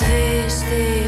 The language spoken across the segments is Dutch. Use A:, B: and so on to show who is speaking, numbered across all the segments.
A: Dat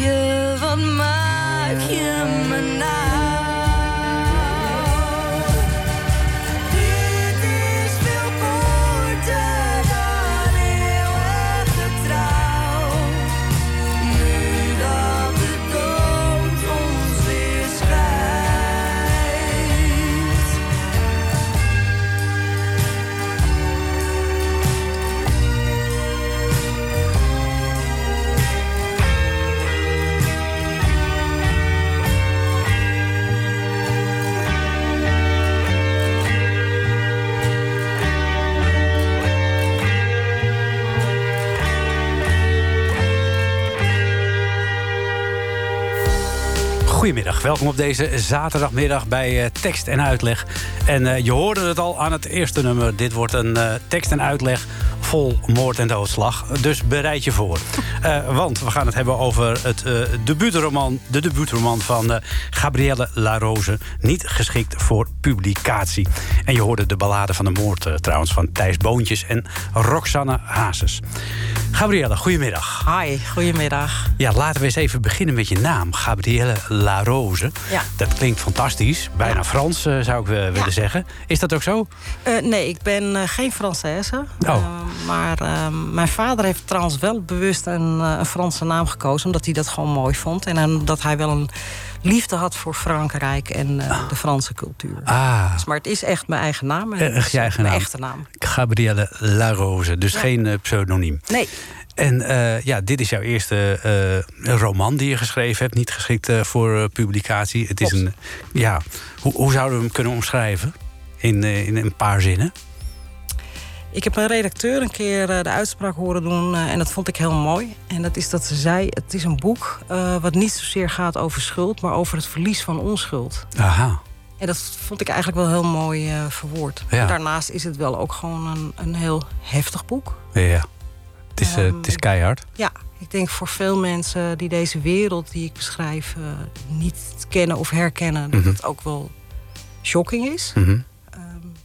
A: liefje, wat maak je me nou?
B: Goedemiddag, welkom op deze zaterdagmiddag bij eh, tekst en uitleg. En eh, je hoorde het al aan het eerste nummer. Dit wordt een eh, tekst en uitleg vol moord en doodslag. Dus bereid je voor. Eh, want we gaan het hebben over het eh debuutroman, de debuutroman van eh, Gabrielle Larose. Niet geschikt voor publicatie. En je hoorde de ballade van de moord trouwens van Thijs Boontjes en Roxanne Hazes. Gabrielle, goedemiddag.
C: Hi, goedemiddag.
B: Ja, laten we eens even beginnen met je naam. Gabrielle La Rose.
C: Ja.
B: Dat klinkt fantastisch. Bijna
C: Ja.
B: Frans zou ik willen zeggen. Is dat ook zo?
C: Eh, nee, ik ben eh, geen Française.
B: Oh.
C: Maar eh, mijn vader heeft trouwens wel bewust een, eh, een Franse naam gekozen... omdat hij dat gewoon mooi vond. En omdat hij wel een liefde had voor Frankrijk en eh, de Franse cultuur.
B: Ah,
C: Dus, maar het is echt mijn eigen naam. en
B: Eh, echt je eigen
C: mijn
B: naam.
C: echte naam.
B: Gabrielle La Rose. Dus
C: Ja.
B: geen pseudoniem.
C: Nee,
B: En ja, dit is jouw eerste roman die je geschreven hebt. Niet geschikt voor publicatie. Het is een. Ja, hoe, hoe zouden we hem kunnen omschrijven? In, in een paar zinnen.
C: Ik heb een redacteur een keer eh, de uitspraak horen doen... eh, en dat vond ik heel mooi. En dat is dat ze zei, het is een boek... eh, wat niet zozeer gaat over schuld... maar over het verlies van onschuld.
B: Aha.
C: En dat vond ik eigenlijk wel heel mooi verwoord.
B: Ja.
C: Daarnaast is het wel ook gewoon een, een heel heftig boek.
B: Ja. Het is,
C: Ehm,
B: het is keihard.
C: Ja, ik denk voor veel mensen die deze wereld die ik beschrijf niet kennen of herkennen, dat
B: Mhm.
C: het ook wel shocking is.
B: Mhm.
C: Ehm,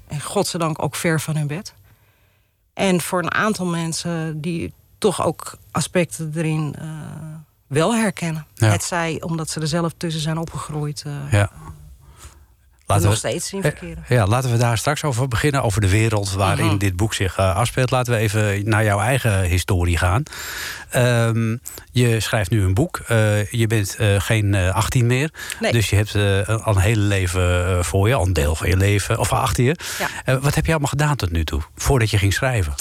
C: en godzijdank ook ver van hun bed. En voor een aantal mensen die toch ook aspecten erin eh, wel herkennen.
B: Ja.
C: Het zij omdat ze er zelf tussen zijn opgegroeid, eh
B: Ja.
C: Er nog
B: we,
C: steeds
B: eh,
C: verkeren.
B: ja, laten we daar straks over beginnen. Over de wereld waarin dit boek zich eh, afspeelt. Laten we even naar jouw eigen historie gaan. Ehm, je schrijft nu een boek. Eh, je bent eh, geen eh, 18 meer.
C: Nee.
B: Dus je hebt al een hele leven voor je. Al een deel van je leven. Of achter je.
C: Ja.
B: Wat heb je allemaal gedaan tot nu toe? Voordat je ging schrijven?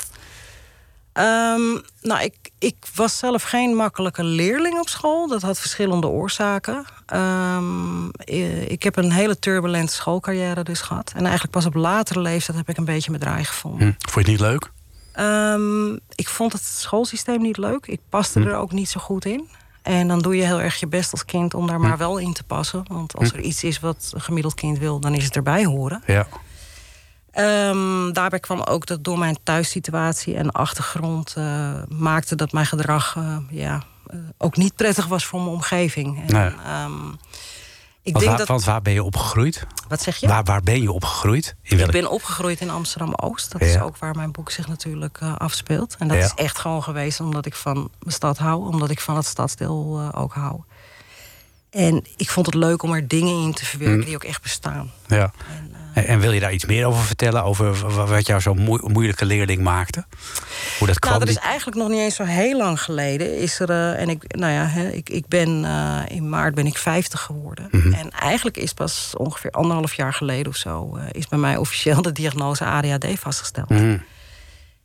C: Ehm, nou, ik, ik was zelf geen makkelijke leerling op school. Dat had verschillende oorzaken. Ehm, eh, ik heb een hele turbulente schoolcarrière dus gehad. En eigenlijk pas op latere leeftijd heb ik een beetje mijn draai gevonden.
B: Hm. Vond je het niet leuk?
C: Ehm, ik vond het schoolsysteem niet leuk. Ik paste
B: Hm.
C: er ook niet zo goed in. En dan doe je heel erg je best als kind om daar
B: Hm.
C: maar wel in te passen. Want als er iets is wat een gemiddeld kind wil, dan is het erbij horen.
B: Ja.
C: Ehm, daarbij kwam ook dat door mijn thuissituatie en achtergrond eh, maakte dat mijn gedrag eh, ja, eh, ook niet prettig was voor mijn omgeving. En,
B: Nee.
C: ehm, ik
B: Want,
C: denk
B: waar,
C: dat.
B: want waar ben je opgegroeid?
C: Wat zeg je?
B: Waar, waar ben je opgegroeid? In
C: Ik ben opgegroeid in Amsterdam Oost. Dat is ook waar mijn boek zich natuurlijk afspeelt. En dat
B: Ja.
C: is echt gewoon geweest omdat ik van mijn stad hou, omdat ik van het stadsdeel ook hou. En ik vond het leuk om er dingen in te verwerken
B: Hm.
C: die ook echt bestaan.
B: Ja.
C: En,
B: En, wil je daar iets meer over vertellen? Over wat jou zo'n moe- moeilijke leerling maakte? Hoe dat kwam?
C: Nou, dat is eigenlijk nog niet eens zo heel lang geleden. Is er, eh, en ik, nou ja, hè, ik, ik ben eh, in maart ben ik 50 geworden.
B: Mhm.
C: En eigenlijk is pas ongeveer anderhalf jaar geleden of zo... eh, is bij mij officieel de diagnose ADHD vastgesteld.
B: Mhm.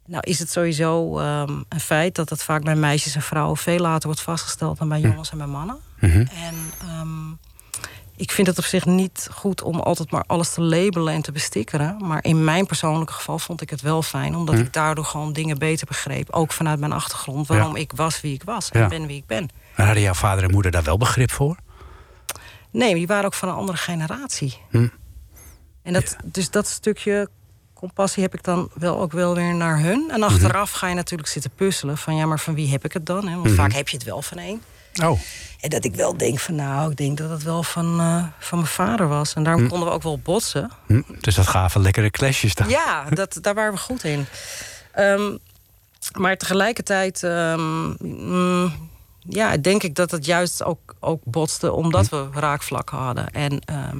C: Nou is het sowieso ehm, een feit dat het vaak bij meisjes en vrouwen... veel later wordt vastgesteld dan bij jongens en bij mannen.
B: Mhm.
C: En ehm, ik vind het op zich niet goed om altijd maar alles te labelen en te bestikkeren. Maar in mijn persoonlijke geval vond ik het wel fijn, omdat
B: Hm.
C: ik daardoor gewoon dingen beter begreep. Ook vanuit mijn achtergrond, waarom ik was wie ik was en
B: Ja.
C: ben wie ik ben.
B: En hadden jouw vader en moeder daar wel begrip voor?
C: Nee, die waren ook van een andere generatie.
B: Hm.
C: En dat, dus dat stukje compassie heb ik dan wel ook wel weer naar hun. En achteraf ga je natuurlijk zitten puzzelen van ja, maar van wie heb ik het dan? Hè? Want
B: Mhm.
C: vaak heb je het wel van één.
B: Oh,
C: En dat ik wel denk van nou, ik denk dat het wel van, eh, van mijn vader was. En daarom konden we ook wel botsen.
B: hm. dus dat gaven lekkere clashes dan.
C: Ja, dat, daar waren we goed in. Ehm, maar tegelijkertijd, ehm, mm, ja, denk ik dat het juist ook, ook botste omdat we raakvlakken hadden. En ehm,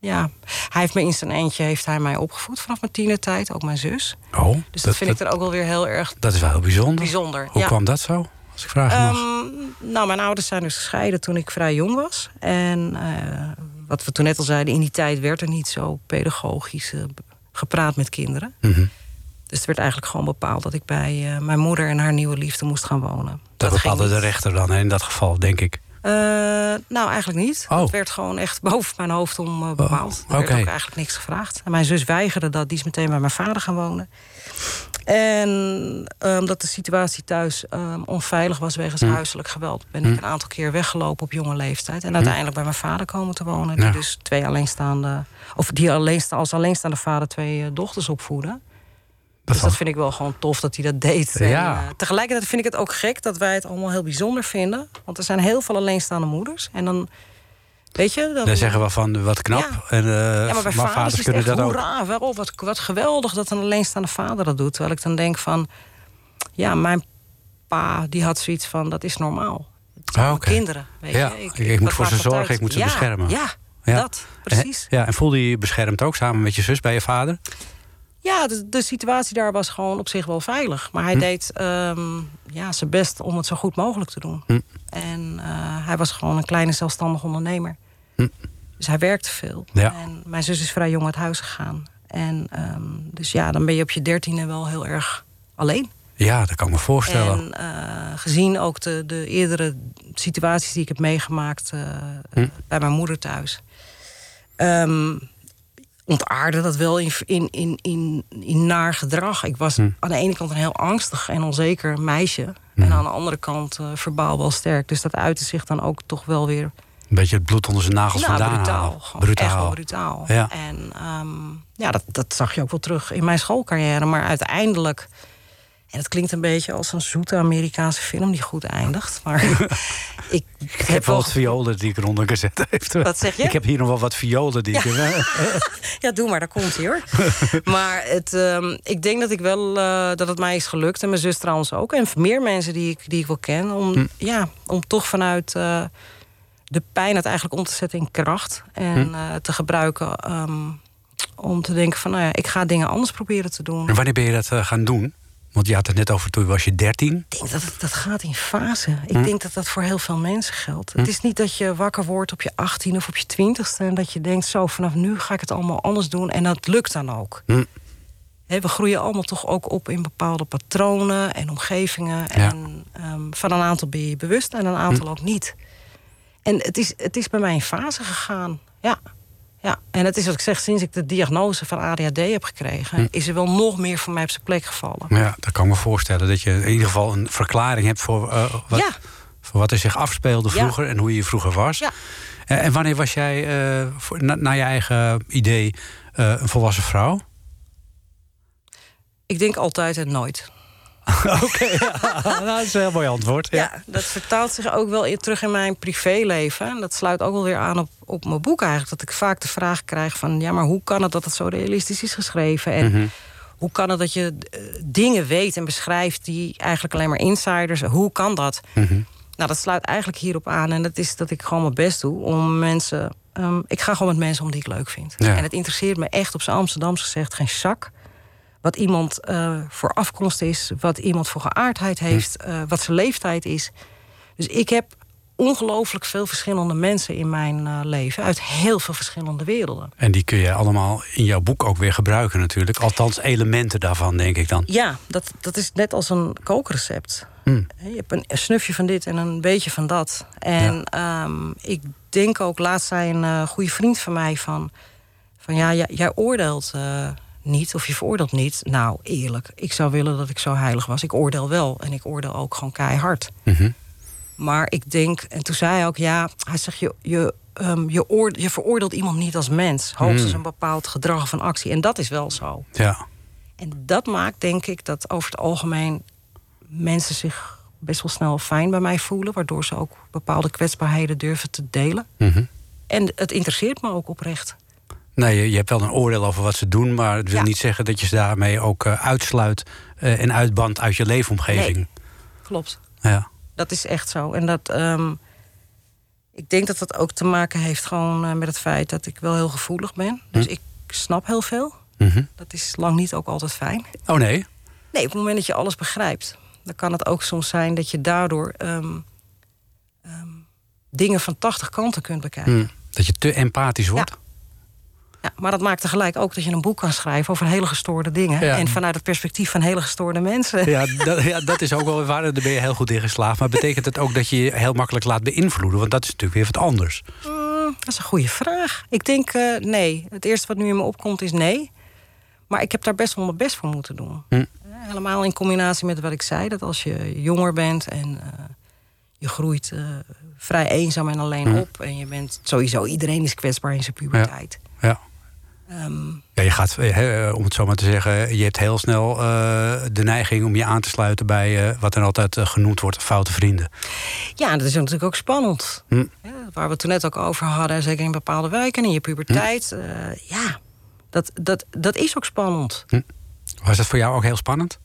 C: ja, hij heeft me in zijn eentje heeft hij mij opgevoed vanaf mijn tienertijd, ook mijn zus.
B: Oh,
C: Dus dat, vind ik dan ook wel weer heel erg
B: dat is wel heel bijzonder.
C: bijzonder.
B: Hoe
C: ja.
B: kwam dat zo? Als ik vragen.
C: Ehm, nou, mijn ouders zijn dus gescheiden toen ik vrij jong was. En eh, wat we toen net al zeiden, in die tijd werd er niet zo pedagogisch eh, gepraat met kinderen.
B: Mhm.
C: Dus het werd eigenlijk gewoon bepaald dat ik bij eh, mijn moeder en haar nieuwe liefde moest gaan wonen.
B: dat bepaalde de rechter dan hè, in dat geval, denk ik.
C: Nou, eigenlijk niet.
B: Oh.
C: Het werd gewoon echt boven mijn hoofd om bepaald. Er werd
B: oké.
C: ook eigenlijk niks gevraagd. En mijn zus weigerde dat. Die is meteen bij mijn vader gaan wonen. En omdat de situatie thuis ehm, onveilig was wegens
B: Hm.
C: huiselijk geweld... ben ik een aantal keer weggelopen op jonge leeftijd. En uiteindelijk bij mijn vader komen te wonen. Die
B: Ja.
C: dus twee alleenstaande... of die alleensta, als alleenstaande vader twee eh, dochters opvoeden.
B: Dat
C: dus dat vind ik wel gewoon tof dat hij dat deed.
B: Ja.
C: En, eh, tegelijkertijd vind ik het ook gek dat wij het allemaal heel bijzonder vinden. Want er zijn heel veel alleenstaande moeders. En dan, weet je... Dan,
B: Dan zeggen we van wat knap.
C: Ja.
B: En, eh,
C: ja, maar bij
B: maar
C: vaders, is het
B: kunnen
C: echt
B: dat ook.
C: hoera, wel, wat, wat geweldig dat een alleenstaande vader dat doet. Terwijl ik dan denk van... Ja, mijn pa die had zoiets van, dat is normaal.
B: Ah, oké.
C: kinderen, weet
B: Ja,
C: je.
B: ik moet voor ze zorgen,
C: uit.
B: ik moet ze beschermen.
C: Ja,
B: Ja.
C: dat, precies.
B: En, ja, en voelde je je beschermd ook samen met je zus bij je vader?
C: Ja, de, de situatie daar was gewoon op zich wel veilig. Maar hij
B: Hm.
C: deed ehm, ja, zijn best om het zo goed mogelijk te doen.
B: Hm.
C: En eh, hij was gewoon een kleine zelfstandig ondernemer.
B: Hm.
C: Dus hij werkte veel.
B: Ja.
C: En mijn zus is vrij jong uit huis gegaan. En ehm, dus ja, dan ben je op je dertiende wel heel erg alleen.
B: Ja, dat kan ik me voorstellen.
C: En eh, gezien ook de, de eerdere situaties die ik heb meegemaakt eh, bij mijn moeder thuis. ehm, ontaarde dat wel in, in, in, in, in naar gedrag. Ik was
B: Hm.
C: aan de ene kant een heel angstig en onzeker meisje. En aan de andere kant eh, verbaal wel sterk. Dus dat uitte zich dan ook toch wel weer
B: Een beetje het bloed onder zijn nagels
C: nou,
B: vandaan
C: brutaal. Gewoon Echt
B: Brutaal.
C: wel brutaal.
B: Ja.
C: En ehm, ja, dat, dat zag je ook wel terug in mijn schoolcarrière. Maar uiteindelijk... En het klinkt een beetje als een zoete Amerikaanse film die goed eindigt. Maar ik,
B: Ik heb wel wat violen die ik eronder gezet heeft.
C: Wat zeg je?
B: Ik heb hier nog wel wat violen die
C: Ja.
B: ik...
C: Ja, doe maar, daar komt hij hoor. maar het, ehm, ik denk dat, ik wel, eh, dat het mij is gelukt. En mijn zus trouwens ook. En meer mensen die ik, die ik wel ken. Om,
B: Hm.
C: ja, om toch vanuit eh, de pijn het eigenlijk om te zetten in kracht. En
B: Hm.
C: eh, te gebruiken ehm, om te denken van... nou ja, ik ga dingen anders proberen te doen.
B: En wanneer ben je dat gaan doen? Want je had het net over toen was je 13.
C: Ik denk dat het, dat gaat in fase. Ik
B: Hm.
C: denk dat dat voor heel veel mensen geldt. Het is niet dat je wakker wordt op je 18 of op je 20ste... en dat je denkt, zo, vanaf nu ga ik het allemaal anders doen. En dat lukt dan ook.
B: Hm.
C: We groeien allemaal toch ook op in bepaalde patronen en omgevingen.
B: Ja.
C: En ehm, van een aantal ben je bewust en een aantal
B: Hm.
C: ook niet. En het is, het is bij mij in fase gegaan. Ja. Ja. En het is wat ik zeg, sinds ik de diagnose van ADHD heb gekregen...
B: Hm.
C: is er wel nog meer voor mij op zijn plek gevallen.
B: Ja, dat kan ik me voorstellen. Dat je in ieder geval een verklaring hebt voor, eh, wat,
C: Ja.
B: voor wat er zich afspeelde
C: Ja.
B: vroeger en hoe je vroeger was.
C: Ja.
B: Eh, en wanneer was jij, eh, voor, na, naar je eigen idee, een volwassen vrouw?
C: Ik denk altijd en nooit.
B: Oké, ja. Nou, dat is een heel mooi antwoord. Ja.
C: Ja, dat vertaalt zich ook wel terug in mijn privéleven. En dat sluit ook wel weer aan op, op mijn boek eigenlijk. Dat ik vaak de vraag krijg van... ja, maar hoe kan het dat het zo realistisch is geschreven? En
B: Mhm.
C: hoe kan het dat je eh, dingen weet en beschrijft... die eigenlijk alleen maar insiders... hoe kan dat?
B: Mhm.
C: Nou, dat sluit eigenlijk hierop aan. En dat is dat ik gewoon mijn best doe om mensen... ehm, ik ga gewoon met mensen om die ik leuk vind.
B: Ja.
C: En het interesseert me echt op zijn Amsterdams gezegd geen zak wat iemand eh, voor afkomst is, wat iemand voor geaardheid heeft, eh, wat zijn leeftijd is. Dus ik heb ongelooflijk veel verschillende mensen in mijn eh, leven uit heel veel verschillende werelden.
B: En die kun je allemaal in jouw boek ook weer gebruiken natuurlijk. Althans, elementen daarvan, denk ik dan.
C: Ja, dat, dat is net als een kookrecept.
B: Hmm.
C: Je hebt een, een snufje van dit en een beetje van dat. En ehm, ik denk ook, laatst zei een goede vriend van mij van... van ja, jij, jij oordeelt niet of je veroordeelt niet. Nou, eerlijk, ik zou willen dat ik zo heilig was. Ik oordeel wel en ik oordeel ook gewoon keihard.
B: Mhm.
C: Maar ik denk, en toen zei hij ook, ja, hij zegt, je, je, ehm, je, oor- je veroordeelt iemand niet als mens. Hoogstens een bepaald gedrag of een actie. En dat is wel zo.
B: Ja.
C: En dat maakt, denk ik, dat over het algemeen mensen zich best wel snel fijn bij mij voelen. Waardoor ze ook bepaalde kwetsbaarheden durven te delen.
B: Mhm.
C: En het interesseert me ook oprecht.
B: Nee, je, hebt wel een oordeel over wat ze doen, maar het wil
C: Ja.
B: niet zeggen dat je ze daarmee ook eh, uitsluit eh, en uitbandt uit je leefomgeving.
C: Nee. Klopt.
B: Ja.
C: Dat is echt zo. En dat, ehm, ik denk dat dat ook te maken heeft gewoon eh, met het feit dat ik wel heel gevoelig ben. Dus ik snap heel veel.
B: Mhm.
C: Dat is lang niet ook altijd fijn.
B: Oh nee.
C: Nee, op het moment dat je alles begrijpt, dan kan het ook soms zijn dat je daardoor ehm, ehm, dingen van 80 kanten kunt bekijken.
B: Hm. Dat je te empathisch wordt.
C: Ja, maar dat maakt tegelijk ook dat je een boek kan schrijven over hele gestoorde dingen.
B: Ja.
C: En vanuit het perspectief van hele gestoorde mensen.
B: Ja, dat, ja, dat is ook wel waar. Daar ben je heel goed in geslaagd. Maar betekent het ook dat je je heel makkelijk laat beïnvloeden? Want dat is natuurlijk weer wat anders.
C: Mm, dat is een goede vraag. Ik denk eh, nee. Het eerste wat nu in me opkomt is nee. Maar ik heb daar best wel mijn best voor moeten doen.
B: Hm.
C: Eh, Helemaal in combinatie met wat ik zei. Dat als je jonger bent en eh, je groeit vrij eenzaam en alleen
B: Hm.
C: op. En je bent sowieso, iedereen is kwetsbaar in zijn puberteit.
B: Ja. Ja, je gaat, eh, hè, om het zo maar te zeggen, je hebt heel snel eh, de neiging om je aan te sluiten bij eh, wat er altijd eh, genoemd wordt foute vrienden.
C: ja, dat is natuurlijk ook spannend.
B: Hm.
C: Ja, waar we het toen net ook over hadden, zeker in bepaalde wijken, in je puberteit. eh, ja, dat, dat, dat is ook spannend.
B: Was dat voor jou ook heel spannend?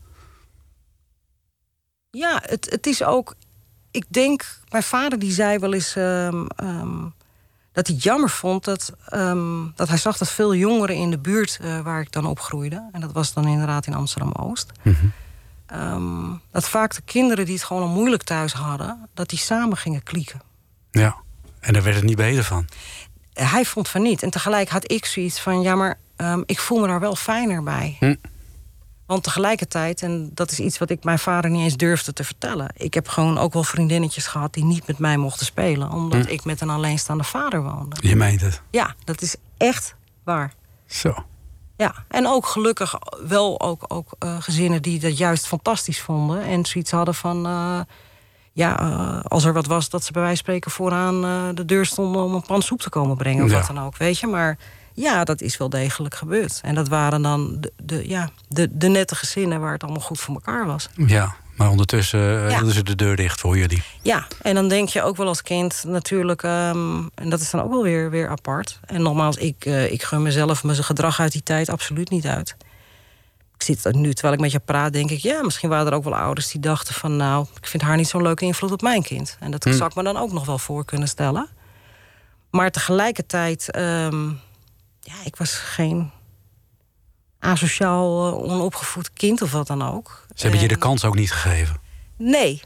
C: Ja, het, het is ook. Ik denk, mijn vader die zei wel eens ehm, ehm, dat hij jammer vond dat, ehm, dat hij zag dat veel jongeren in de buurt eh, waar ik dan opgroeide, en dat was dan inderdaad in Amsterdam Oost, ehm, dat vaak de kinderen die het gewoon al moeilijk thuis hadden, dat die samen gingen klieken.
B: Ja. En daar werd het niet beter van.
C: Hij vond van niet. En tegelijk had ik zoiets van: ja, maar ehm, ik voel me daar wel fijner bij.
B: Hm.
C: Want tegelijkertijd, en dat is iets wat ik mijn vader niet eens durfde te vertellen. Ik heb gewoon ook wel vriendinnetjes gehad die niet met mij mochten spelen, omdat
B: Hm.
C: ik met een alleenstaande vader woonde.
B: Je meent het.
C: Ja, dat is echt waar.
B: Zo.
C: Ja, en ook gelukkig wel ook, ook eh, gezinnen die dat juist fantastisch vonden. En zoiets hadden van... eh, ja, eh, als er wat was, dat ze bij wijze van spreken vooraan de deur stonden... om een pan soep te komen brengen of
B: Ja.
C: wat dan ook, weet je. Maar ja, dat is wel degelijk gebeurd. En dat waren dan de, de, ja, de, de nette gezinnen waar het allemaal goed voor elkaar was.
B: Ja. Maar ondertussen eh,
C: Ja.
B: hielden ze de deur dicht voor jullie.
C: Ja, en dan denk je ook wel als kind natuurlijk... ehm, en dat is dan ook wel weer, weer apart. En nogmaals, ik, eh, ik gun mezelf mijn gedrag uit die tijd absoluut niet uit. Ik zit er nu, terwijl ik met je praat, denk ik... ja, misschien waren er ook wel ouders die dachten van... nou, ik vind haar niet zo'n leuke invloed op mijn kind. En dat zou ik me dan ook nog wel voor kunnen stellen. Maar tegelijkertijd... ehm, ja, ik was geen asociaal, eh, onopgevoed kind of wat dan ook.
B: Ze hebben je de kans ook niet gegeven.
C: Nee.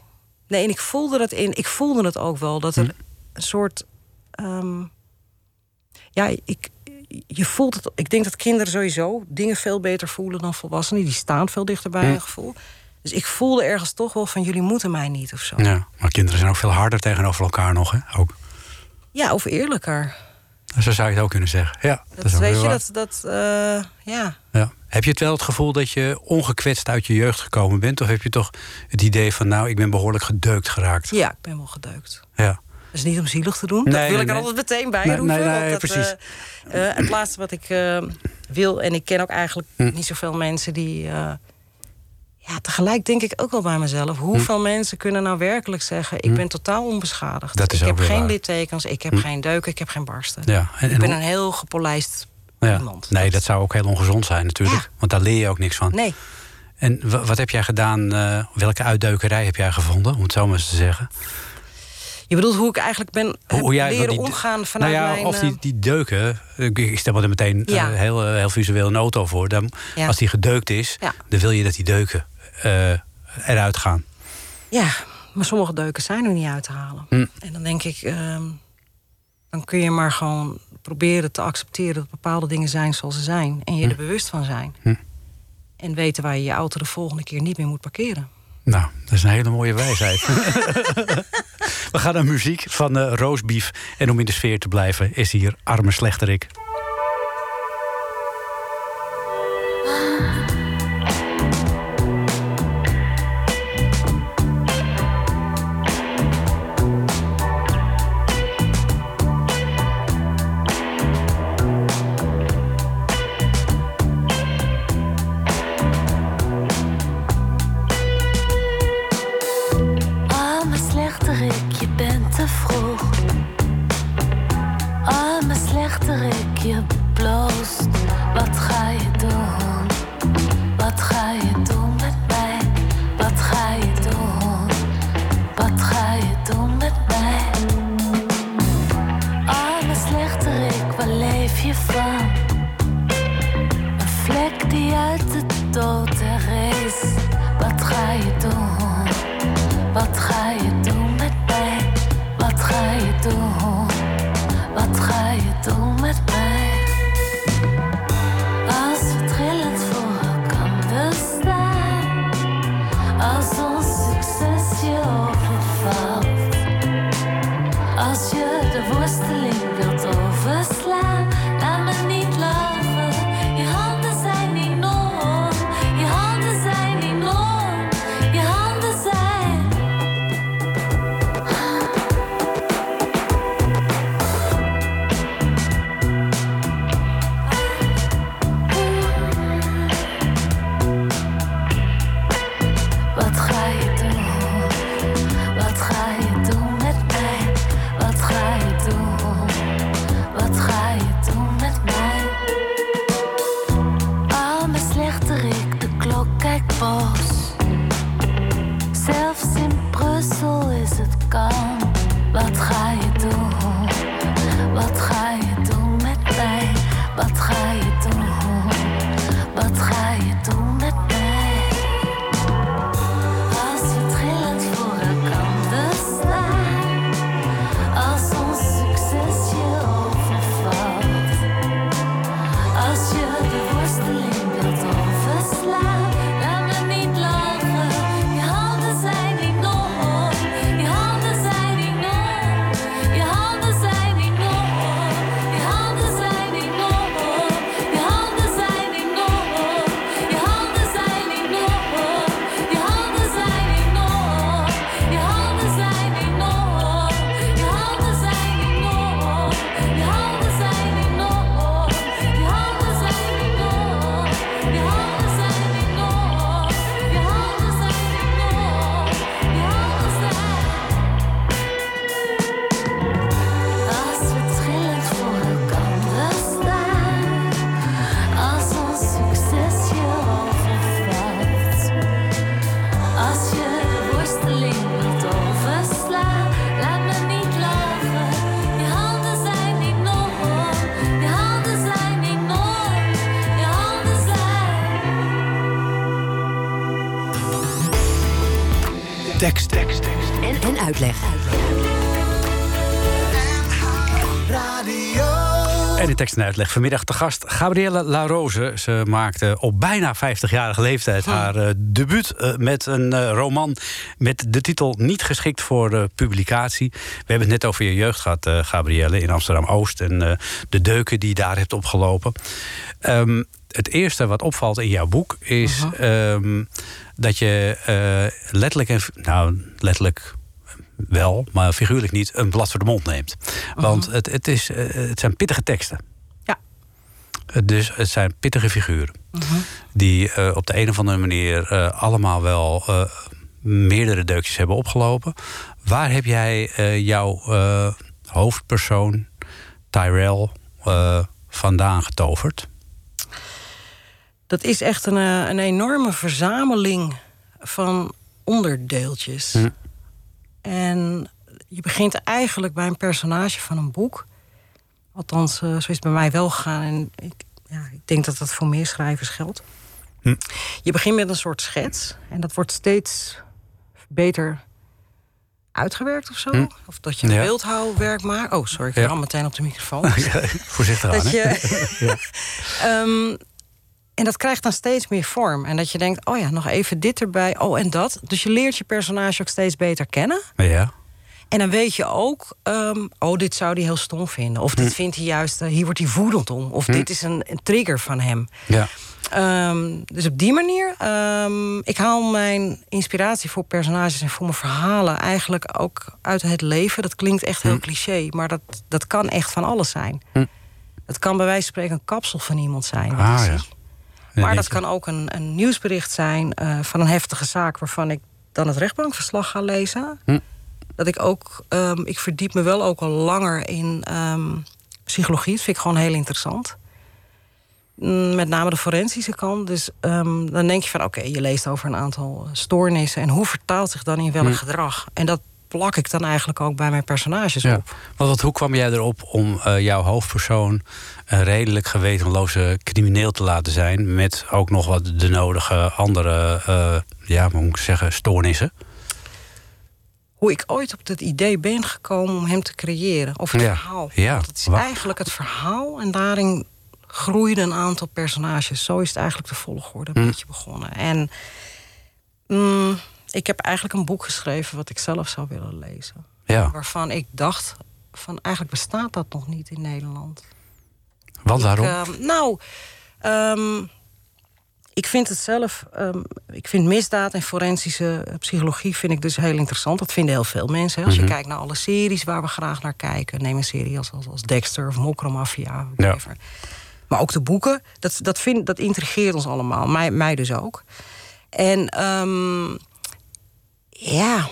C: Nee, en ik voelde dat in. Ik voelde het ook wel. Dat er
B: Hm.
C: een soort. ehm, ja, ik, je voelt het. Ik denk dat kinderen sowieso dingen veel beter voelen dan volwassenen. Die staan veel dichter bij
B: Hm.
C: hun gevoel. Dus ik voelde ergens toch wel van jullie moeten mij niet of zo.
B: Ja. Maar kinderen zijn ook veel harder tegenover elkaar nog. Hè? Ook.
C: Ja, of eerlijker.
B: Zo zou je het ook kunnen zeggen. Ja,
C: Dat,
B: is
C: weet je,
B: waar.
C: dat. dat eh, ja.
B: Ja. Heb je het wel het gevoel dat je ongekwetst uit je jeugd gekomen bent? Of heb je toch het idee van, nou, ik ben behoorlijk gedeukt geraakt?
C: ja, ik ben wel gedeukt.
B: Ja.
C: Dat is niet om zielig te doen.
B: Nee,
C: dat wil
B: nee,
C: ik er
B: nee.
C: altijd meteen bij roepen.
B: nee, nee,
C: dat,
B: precies.
C: eh, eh, het laatste wat ik wil, en ik ken ook eigenlijk
B: Hm.
C: niet zoveel mensen die. Eh, ja, tegelijk denk ik ook wel bij mezelf. Hoeveel mensen kunnen nou werkelijk zeggen: Ik ben totaal onbeschadigd.
B: Hm. Dat is
C: ik heb geen
B: waar. Hm.
C: littekens, ik heb geen deuken, ik heb geen barsten.
B: ja. En,
C: ik
B: en
C: ben
B: hoe-
C: een heel gepolijst
B: ja.
C: iemand.
B: Nee, dat zou ook heel ongezond zijn natuurlijk.
C: Ja.
B: Want daar leer je ook niks van.
C: Nee.
B: En wa- wat heb jij gedaan? eh, welke uitdeukerij heb jij gevonden? Om het zo maar eens te zeggen.
C: Je bedoelt hoe ik eigenlijk ben
B: Hoe jij-
C: leren
B: die-
C: omgaan vanuit
B: nou ja,
C: mijn...
B: of
C: eh,
B: die, die deuken. Ik, stel me er meteen eh,
C: Ja.
B: heel, eh, heel visueel een auto voor. Dan,
C: Ja.
B: Als die gedeukt is, dan wil je dat die deuken eh, eruit gaan.
C: Ja, maar sommige deuken zijn er niet uit te halen.
B: Hm.
C: En dan denk ik, ehm, dan kun je maar gewoon proberen te accepteren dat bepaalde dingen zijn zoals ze zijn. En je er bewust van zijn.
B: Hm.
C: En weten waar je je auto de volgende keer niet meer moet parkeren.
B: Nou, dat is een hele mooie wijsheid. We gaan naar muziek van eh Roosbief. En om in de sfeer te blijven is hier Arme Slechterik.
A: Uit de er is. Wat ga je doen? Wat ga je doen
D: tekst
E: en uitleg
B: vanmiddag te gast Gabrielle La Rose. Ze maakte op bijna 50-jarige leeftijd haar eh, debuut eh, met een eh, roman met de titel Niet geschikt voor publicatie. We hebben het net over je jeugd gehad, eh, Gabrielle, in Amsterdam-Oost en de deuken die je daar hebt opgelopen. Ehm, het eerste wat opvalt in jouw boek is ehm, dat je letterlijk en nou letterlijk wel, maar figuurlijk niet, een blad voor de mond neemt. Want het, het, is, het zijn pittige teksten. Eh, Dus het zijn pittige figuren. Die eh, op de een of andere manier eh, allemaal wel meerdere deukjes hebben opgelopen. Waar heb jij jouw hoofdpersoon, Tyrell, vandaan getoverd?
C: Dat is echt een, een enorme verzameling van onderdeeltjes.
B: Hm.
C: En je begint eigenlijk bij een personage van een boek. Althans, eh, zo is het bij mij wel gegaan. En ik, ja, ik denk dat dat voor meer schrijvers geldt.
B: Hm.
C: Je begint met een soort schets. En dat wordt steeds beter uitgewerkt of zo.
B: Hm.
C: Of dat je een
B: Ja.
C: beeldhouwwerk maakt. Oh, sorry, ik
B: Ja.
C: meteen op de microfoon.
B: Voorzichtig aan,
C: je, Ehm, en dat krijgt dan steeds meer vorm. En dat je denkt, oh ja, nog even dit erbij, oh en dat. Dus je leert je personage ook steeds beter kennen.
B: Ja.
C: En dan weet je ook, ehm, oh, dit zou hij heel stom vinden. Of
B: Hm.
C: dit vindt hij juist, eh, hier wordt hij woedend om. Of dit is een, een trigger van hem.
B: ja.
C: Ehm, dus op die manier, ehm, ik haal mijn inspiratie voor personages en voor mijn verhalen eigenlijk ook uit het leven. Dat klinkt echt heel cliché, maar dat, dat kan echt van alles zijn.
B: Hm.
C: Het kan bij wijze van spreken een kapsel van iemand zijn.
B: Ah, ja.
C: Maar dat kan ook een, een nieuwsbericht zijn eh, van een heftige zaak waarvan ik dan het rechtbankverslag ga lezen. Dat ik ook, ehm, ik verdiep me wel ook al langer in ehm, psychologie. Dat vind ik gewoon heel interessant. Mm, Met name de forensische kant. Dus ehm, dan denk je van oké, je leest over een aantal eh, stoornissen. En hoe vertaalt zich dan in welk
B: Hm.
C: gedrag? En dat plak ik dan eigenlijk ook bij mijn personages
B: Ja.
C: op.
B: Want wat, hoe kwam jij erop om eh, jouw hoofdpersoon een redelijk gewetenloze crimineel te laten zijn, met ook nog wat de nodige andere, eh, ja, hoe moet ik zeggen, stoornissen?
C: Hoe ik ooit op het idee ben gekomen om hem te creëren. Of het
B: Ja.
C: verhaal.
B: Ja.
C: Want het is eigenlijk het verhaal en daarin groeiden een aantal personages. Zo is het eigenlijk de volgorde een
B: Hm.
C: beetje begonnen. En mm, ik heb eigenlijk een boek geschreven wat ik zelf zou willen lezen.
B: Ja,
C: Waarvan ik dacht van eigenlijk bestaat dat nog niet in Nederland.
B: want waarom?
C: Ik, ehm, nou, ehm, ik vind het zelf. ehm, ik vind misdaad en forensische eh, psychologie vind ik dus heel interessant. Dat vinden heel veel mensen. hè. Als
B: Mhm.
C: je kijkt naar alle series waar we graag naar kijken. Neem een serie als, als, als Dexter of Mokromafia.
B: Ja.
C: Maar ook de boeken. Dat, dat, vind, dat intrigeert ons allemaal. Mij, mij dus ook. En ehm, ja.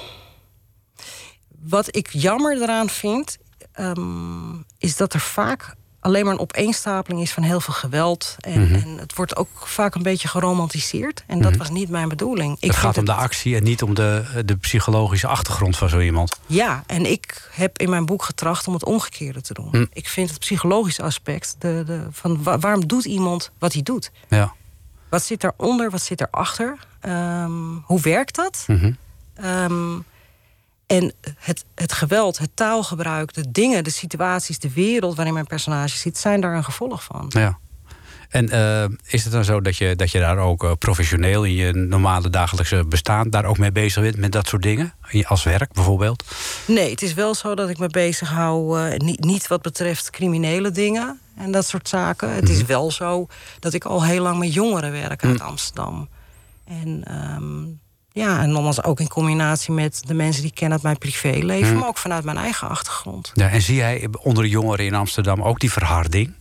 C: Wat ik jammer eraan vind, ehm, is dat er vaak alleen maar een opeenstapeling is van heel veel geweld. En,
B: Mhm.
C: en het wordt ook vaak een beetje geromantiseerd. En dat was niet mijn bedoeling. Ik
B: het gaat om de actie en niet om de, de psychologische achtergrond van zo iemand.
C: Ja, en ik heb in mijn boek getracht om het omgekeerde te doen.
B: Hm.
C: Ik vind het psychologische aspect, de, de, van wa- waarom doet iemand wat hij doet?
B: Ja.
C: Wat zit daaronder, wat zit erachter? Ehm hoe werkt dat?
B: Mhm.
C: Ehm, en het, het geweld, het taalgebruik, de dingen, de situaties, de wereld waarin mijn personage zit, zijn daar een gevolg van.
B: ja. En eh, is het dan zo dat je, dat je daar ook eh, professioneel in je normale dagelijkse bestaan daar ook mee bezig bent met dat soort dingen? Als werk bijvoorbeeld?
C: Nee, het is wel zo dat ik me bezig hou, eh, niet, niet wat betreft criminele dingen en dat soort zaken. Het is wel zo dat ik al heel lang met jongeren werk uit Amsterdam. En ehm, ja, en nogmaals ook in combinatie met de mensen die ik ken uit mijn privéleven, maar ook vanuit mijn eigen achtergrond.
B: Ja, en zie jij onder de jongeren in Amsterdam ook die verharding?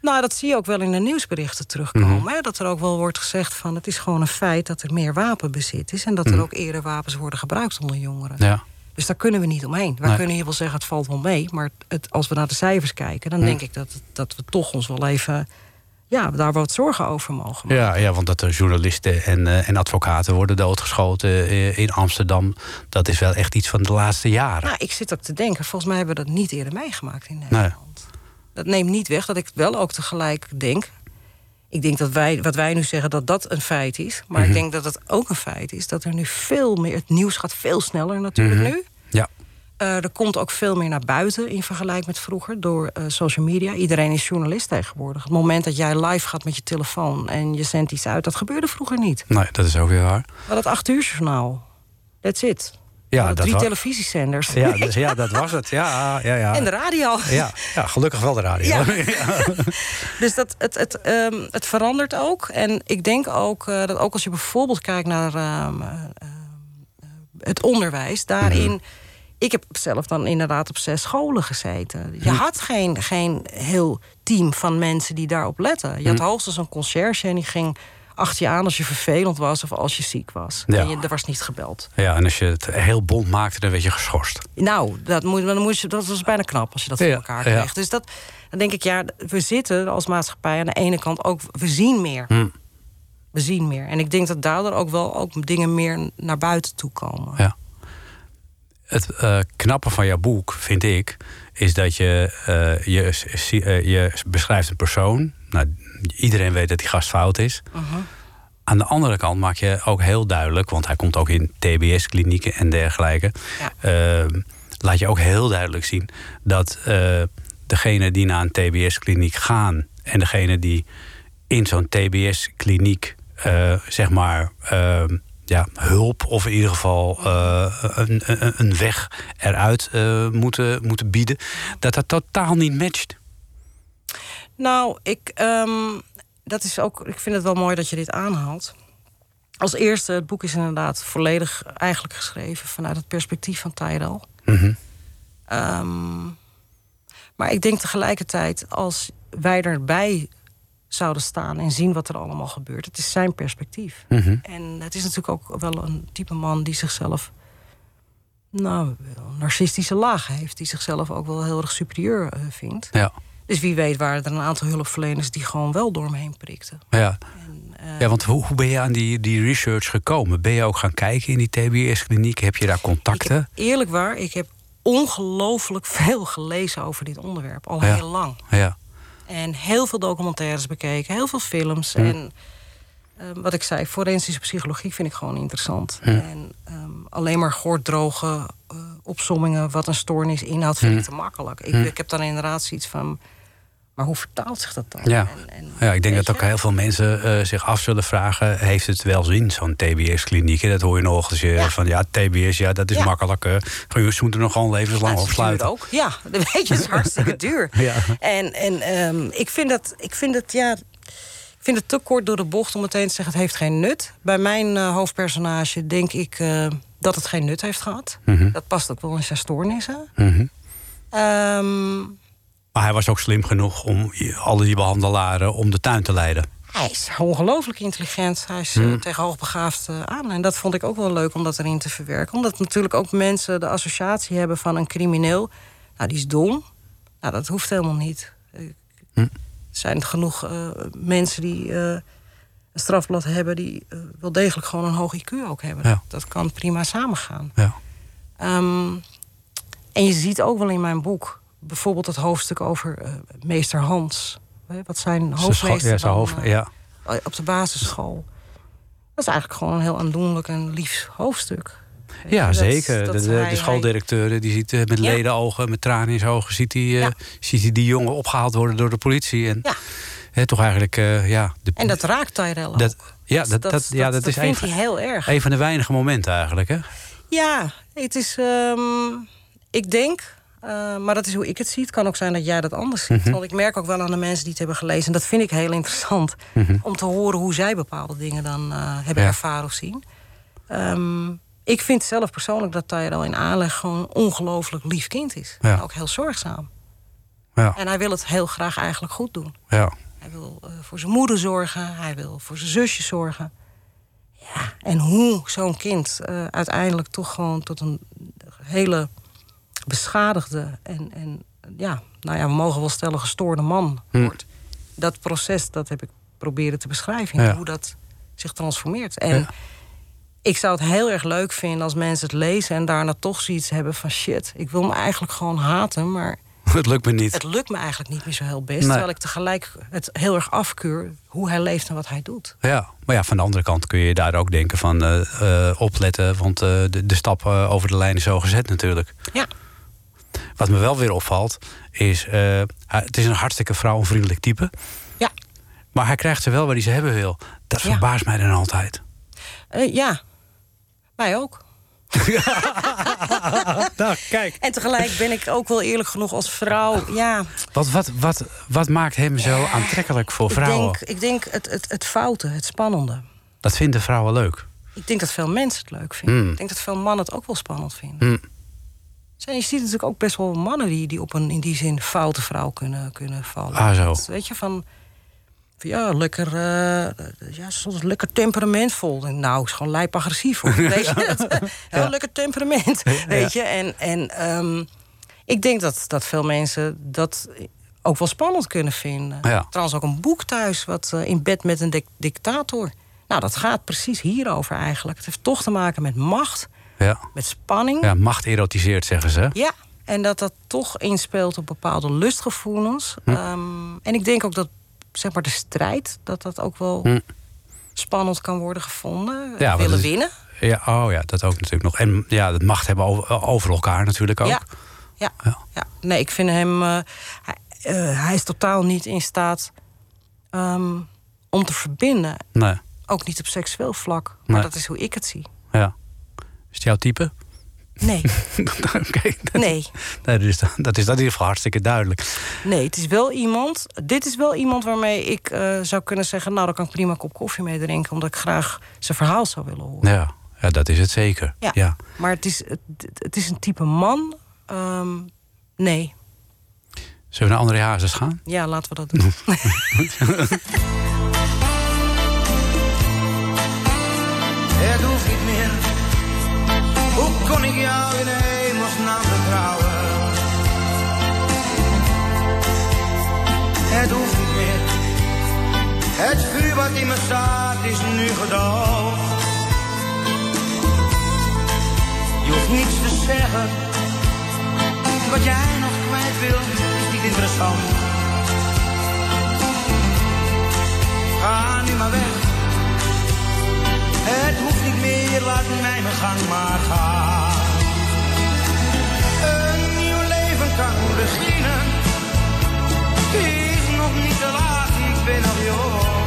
C: Nou, dat zie je ook wel in de nieuwsberichten terugkomen. hè, Dat er ook wel wordt gezegd van het is gewoon een feit dat er meer wapenbezit is. En dat er ook eerder wapens worden gebruikt onder jongeren.
B: Ja.
C: Dus daar kunnen we niet omheen.
B: Nee.
C: kunnen hier wel zeggen het valt wel mee. Maar het, als we naar de cijfers kijken, dan
B: Hm.
C: denk ik dat, dat we toch ons wel even ja, daar wat zorgen over mogen maken.
B: Ja, ja, want dat er journalisten en, eh, en advocaten worden doodgeschoten eh, in Amsterdam... dat is wel echt iets van de laatste jaren.
C: Nou, ik zit ook te denken, volgens mij hebben we dat niet eerder meegemaakt in Nederland. Dat neemt niet weg dat ik wel ook tegelijk denk. Ik denk dat wij, wat wij nu zeggen, dat dat een feit is. Maar
B: Mhm.
C: ik denk dat het ook een feit is dat er nu veel meer. Het nieuws gaat veel sneller natuurlijk
B: Mhm.
C: nu.
B: Ja,
C: er komt ook veel meer naar buiten in vergelijking met vroeger door eh, social media. Iedereen is journalist tegenwoordig. Het moment dat jij live gaat met je telefoon en je zendt iets uit, dat gebeurde vroeger niet.
B: nee, dat is ook weer waar.
C: Hadden het acht uur journaal. That's it.
B: Ja, dat
C: drie televisiezenders.
B: Ja, dus, ja, dat was het. Ja, ja, ja.
C: En de radio.
B: Ja, ja, gelukkig wel de radio.
C: Ja. Dus dat, het, het, ehm, het verandert ook. En ik denk ook eh, dat ook als je bijvoorbeeld kijkt naar ehm, eh, eh, het onderwijs, daarin.
B: Mhm.
C: Ik heb zelf dan inderdaad op zes scholen gezeten. Je
B: Mhm.
C: had geen, geen heel team van mensen die daarop letten. Je had
B: Mhm.
C: hoogstens een conciërge en die ging achter je aan als je vervelend was of als je ziek was.
B: Ja.
C: En je, er was niet gebeld.
B: Ja, en als je het heel bond maakte, dan werd je geschorst.
C: Nou, dat, moet, dan moet je, dat was bijna knap als je dat voor
B: Ja,
C: elkaar
B: ja.
C: kreeg. Dus dat, dan denk ik, ja, we zitten als maatschappij aan de ene kant ook, we zien meer.
B: Hm.
C: We zien meer. En ik denk dat daardoor ook wel ook dingen meer naar buiten toe komen.
B: Ja. Het eh, knappe van jouw boek, vind ik, is dat je, eh, je, eh, je beschrijft een persoon. Nou, iedereen weet dat die gast fout is. Aan de andere kant maak je ook heel duidelijk, want hij komt ook in TBS-klinieken en dergelijke. eh, laat je ook heel duidelijk zien dat degene die naar een TBS-kliniek gaan en degene die in zo'n TBS-kliniek, zeg maar, eh, ja, hulp of in ieder geval eh, een, een, een weg eruit eh, moeten, moeten bieden, dat dat totaal niet matcht.
C: Nou, ik, ehm, dat is ook, ik vind het wel mooi dat je dit aanhaalt. Als eerste, het boek is inderdaad volledig eigenlijk geschreven vanuit het perspectief van Tyrell.
B: Mhm.
C: Ehm, maar ik denk tegelijkertijd, als wij erbij zouden staan en zien wat er allemaal gebeurt, het is zijn perspectief.
B: Mhm.
C: En het is natuurlijk ook wel een type man die zichzelf, nou, narcistische laag heeft, die zichzelf ook wel heel erg superieur eh, vindt.
B: Ja.
C: Dus wie weet waren er een aantal hulpverleners die gewoon wel door me heen prikten.
B: Ja.
C: eh,
B: ja, want hoe, hoe ben je aan die, die research gekomen? Ben je ook gaan kijken in die TBS-kliniek? Heb je daar contacten?
C: Eerlijk waar, ik heb ongelooflijk veel gelezen over dit onderwerp, al
B: Ja.
C: heel lang.
B: Ja.
C: En heel veel documentaires bekeken, heel veel films.
B: Hm.
C: En ehm, wat ik zei, forensische psychologie vind ik gewoon interessant.
B: Hm.
C: En ehm, alleen maar gorddroge eh opsommingen wat een stoornis inhoudt, vind
B: Hm.
C: ik te makkelijk. Ik,
B: Hm.
C: ik heb dan inderdaad zoiets van. Maar hoe vertaalt zich dat dan?
B: Ja.
C: En, en,
B: ja, ik denk dat ook heel veel mensen eh, zich af zullen vragen... heeft het wel zin, zo'n TBS-kliniek? Dat hoor je nog als je van, ja, TBS, ja, dat is
C: Ja.
B: makkelijk. eh je moet er nog gewoon levenslang
C: Ja,
B: op
C: het is duur
B: sluiten.
C: ook. Ja, dat weet je, het is hartstikke duur.
B: Ja.
C: En, en ehm, ik vind dat, ik vind het, ja, ik vind het te kort door de bocht om meteen te zeggen het heeft geen nut. Bij mijn eh, hoofdpersonage denk ik dat het geen nut heeft gehad.
B: Mhm.
C: Dat past ook wel in zijn stoornissen. Ehm,
B: Maar hij was ook slim genoeg om alle die behandelaren om de tuin te leiden.
C: hij is ongelooflijk intelligent. Hij is eh,
B: Mhm.
C: tegen hoogbegaafd eh, aan. En dat vond ik ook wel leuk om dat erin te verwerken. Omdat natuurlijk ook mensen de associatie hebben van een crimineel. Nou, die is dom. Nou, dat hoeft helemaal niet. Eh,
B: Hm.
C: Er zijn genoeg eh, mensen die eh, een strafblad hebben... die eh, wel degelijk gewoon een hoog IQ ook hebben.
B: Ja.
C: Dat kan prima samengaan.
B: Ja.
C: Ehm, en je ziet ook wel in mijn boek... bijvoorbeeld het hoofdstuk over eh, meester Hans. Wat zijn hoofdmeester
B: ja, zijn hoofd,
C: eh,
B: ja.
C: op de basisschool. Dat is eigenlijk gewoon een heel aandoenlijk en lief hoofdstuk.
B: Ja,
C: dat-
B: zeker.
C: dat
B: de, de,
C: hij-
B: de schooldirecteur die ziet eh, met
C: Ja.
B: ledenogen, met tranen in zijn ogen, ziet hij eh, ziet hij die jongen opgehaald worden door de politie. En
C: Ja.
B: toch eigenlijk, eh, ja. De,
C: En dat raakt Tyrell ook.
B: dat, ja, dat, dat, ja, dat, is
C: heel erg.
B: een van de weinige momenten eigenlijk. Hè?
C: Ja, het is... ehm, ik denk... eh, maar dat is hoe ik het zie. Het kan ook zijn dat jij dat anders ziet.
B: Mhm.
C: Want ik merk ook wel aan de mensen die het hebben gelezen... en dat vind ik heel interessant...
B: Mhm.
C: om te horen hoe zij bepaalde dingen dan eh, hebben
B: Ja.
C: ervaren of zien. Ehm, ik vind zelf persoonlijk dat Tyrell in aanleg... gewoon een ongelooflijk lief kind is.
B: Ja.
C: En ook heel zorgzaam.
B: Ja,
C: En hij wil het heel graag eigenlijk goed doen.
B: ja.
C: Hij wil eh, voor zijn moeder zorgen. Hij wil voor zijn zusje zorgen. Ja, en hoe zo'n kind uiteindelijk toch gewoon tot een hele beschadigde en, en ja, nou ja, we mogen wel stellen gestoorde man
B: Hm.
C: wordt. dat proces, dat heb ik proberen te beschrijven.
B: Ja.
C: Hoe dat zich transformeert. En
B: Ja.
C: ik zou het heel erg leuk vinden als mensen het lezen... en daarna toch zoiets hebben van shit, ik wil me eigenlijk gewoon haten... maar
B: Het lukt me niet.
C: het lukt me eigenlijk niet meer zo heel best.
B: Nee.
C: Terwijl ik tegelijk het heel erg afkeur hoe hij leeft en wat hij doet.
B: Ja, maar ja, van de andere kant kun je daar ook denken van eh, eh, opletten, want eh, de, de stap over de lijn is zo gezet natuurlijk.
C: Ja,
B: Wat me wel weer opvalt, is, eh, het is een hartstikke vrouwenvriendelijk type,
C: ja,
B: maar hij krijgt ze wel waar hij ze hebben wil. Dat
C: Ja.
B: verbaast mij dan altijd.
C: Eh, ja. Mij ook.
B: Nou, kijk.
C: En tegelijk ben ik ook wel eerlijk genoeg als vrouw. Ja,
B: Wat, wat, wat, wat maakt hem zo aantrekkelijk voor
C: ik
B: vrouwen?
C: denk, ik denk het, het, het foute, het spannende.
B: Dat vinden vrouwen leuk.
C: Ik denk dat veel mensen het leuk vinden.
B: Hmm.
C: Ik denk dat veel mannen het ook wel spannend vinden.
B: Hmm.
C: Zijn, je ziet natuurlijk ook best wel mannen die, die op een in die zin foute vrouw kunnen, kunnen vallen.
B: Ah, zo.
C: Dat, weet je, van... van Ja, lekker, eh, ja, soms lekker temperamentvol. En Nou, is gewoon lijp agressief. Hoor. Weet je het? Heel lekker temperament. Weet je? En, en ehm, ik denk dat, dat veel mensen dat ook wel spannend kunnen vinden.
B: Ja.
C: Trouwens ook een boek thuis, wat eh, in bed met een dic- dictator. Nou, dat gaat precies hierover eigenlijk. Het heeft toch te maken met macht,
B: Ja.
C: met spanning.
B: ja, macht erotiseert, zeggen ze.
C: Ja, en dat dat toch inspeelt op bepaalde lustgevoelens.
B: Hm.
C: Ehm, en ik denk ook dat zeg maar, de strijd, dat dat ook wel
B: Hm.
C: spannend kan worden gevonden.
B: Ja,
C: willen
B: het
C: winnen.
B: Ja, oh ja, dat ook natuurlijk nog. En ja, dat macht hebben over, over elkaar natuurlijk ook.
C: Ja. Ja.
B: Ja.
C: Ja. Nee, ik vind hem. eh, hij, eh, hij is totaal niet in staat ehm, om te verbinden.
B: Nee,
C: Ook niet op seksueel vlak. Maar
B: Nee.
C: dat is hoe ik het zie.
B: ja. Is het jouw type?
C: Nee,
B: dat-
C: nee.
B: nee, dat, is, dat is dat in ieder geval hartstikke duidelijk.
C: Nee, het is wel iemand. Dit is wel iemand waarmee ik eh, zou kunnen zeggen. Nou, daar kan ik prima een kop koffie mee drinken. Omdat ik graag zijn verhaal zou willen horen.
B: Ja, ja dat is het zeker.
C: Ja.
B: ja.
C: Maar het is, het, het is een type man. ehm, nee.
B: Zullen we naar André Hazes gaan?
C: Ja, laten we dat doen.
F: Het hoeft niet meer. Kon ik jou in hemelsnaam vertrouwen? Het hoeft niet meer. Het vuur wat in me staat is nu gedoofd. Je hoeft niets te zeggen. Wat jij nog kwijt wil, is niet interessant. Ga nu maar weg. Het hoeft niet meer, laat mij mijn gang maar gaan. Beginnen. Is nog niet te laat, ik ben nog jong.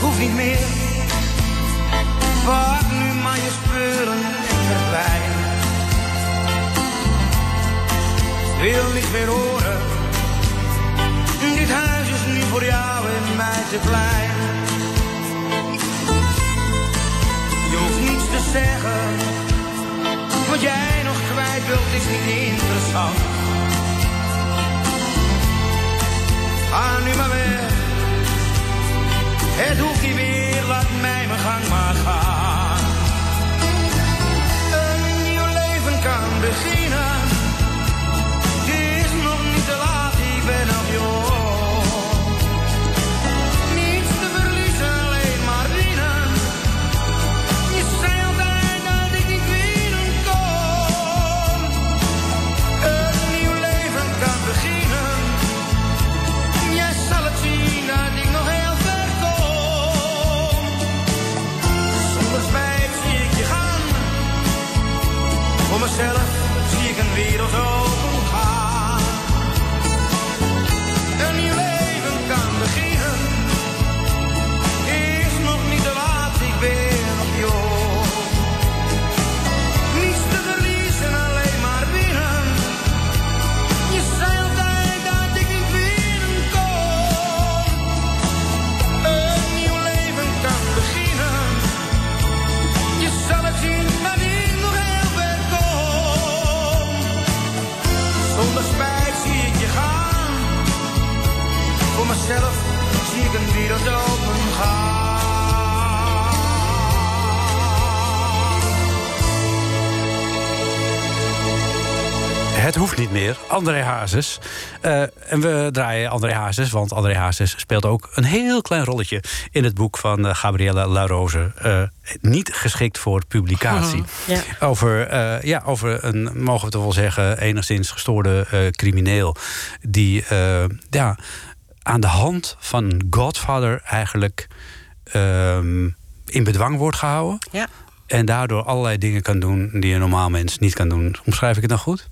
F: Hoeft niet meer. Pak nu maar je spullen en verdwijn. Wil niet meer horen. Dit huis is nu voor jou en mij te klein. Je hoeft niets te zeggen. Wat jij nog kwijt wilt is niet interessant. Ga nu maar weg. Het hoeft niet meer, laat mij mijn gang maar gaan. Een nieuw leven kan beginnen. Het is nog niet te laat, ik ben nog jong.
B: André Hazes. Eh, en we draaien André Hazes, want André Hazes speelt ook een heel klein rolletje in het boek van uh, Gabriella Larose. Uh, niet geschikt voor publicatie.
C: Ja.
B: Over, ja, over een, mogen we toch wel zeggen, enigszins gestoorde crimineel. Die ja, aan de hand van Godfather eigenlijk ehm, in bedwang wordt gehouden.
C: Ja.
B: En daardoor allerlei dingen kan doen die een normaal mens niet kan doen. Omschrijf ik het dan goed?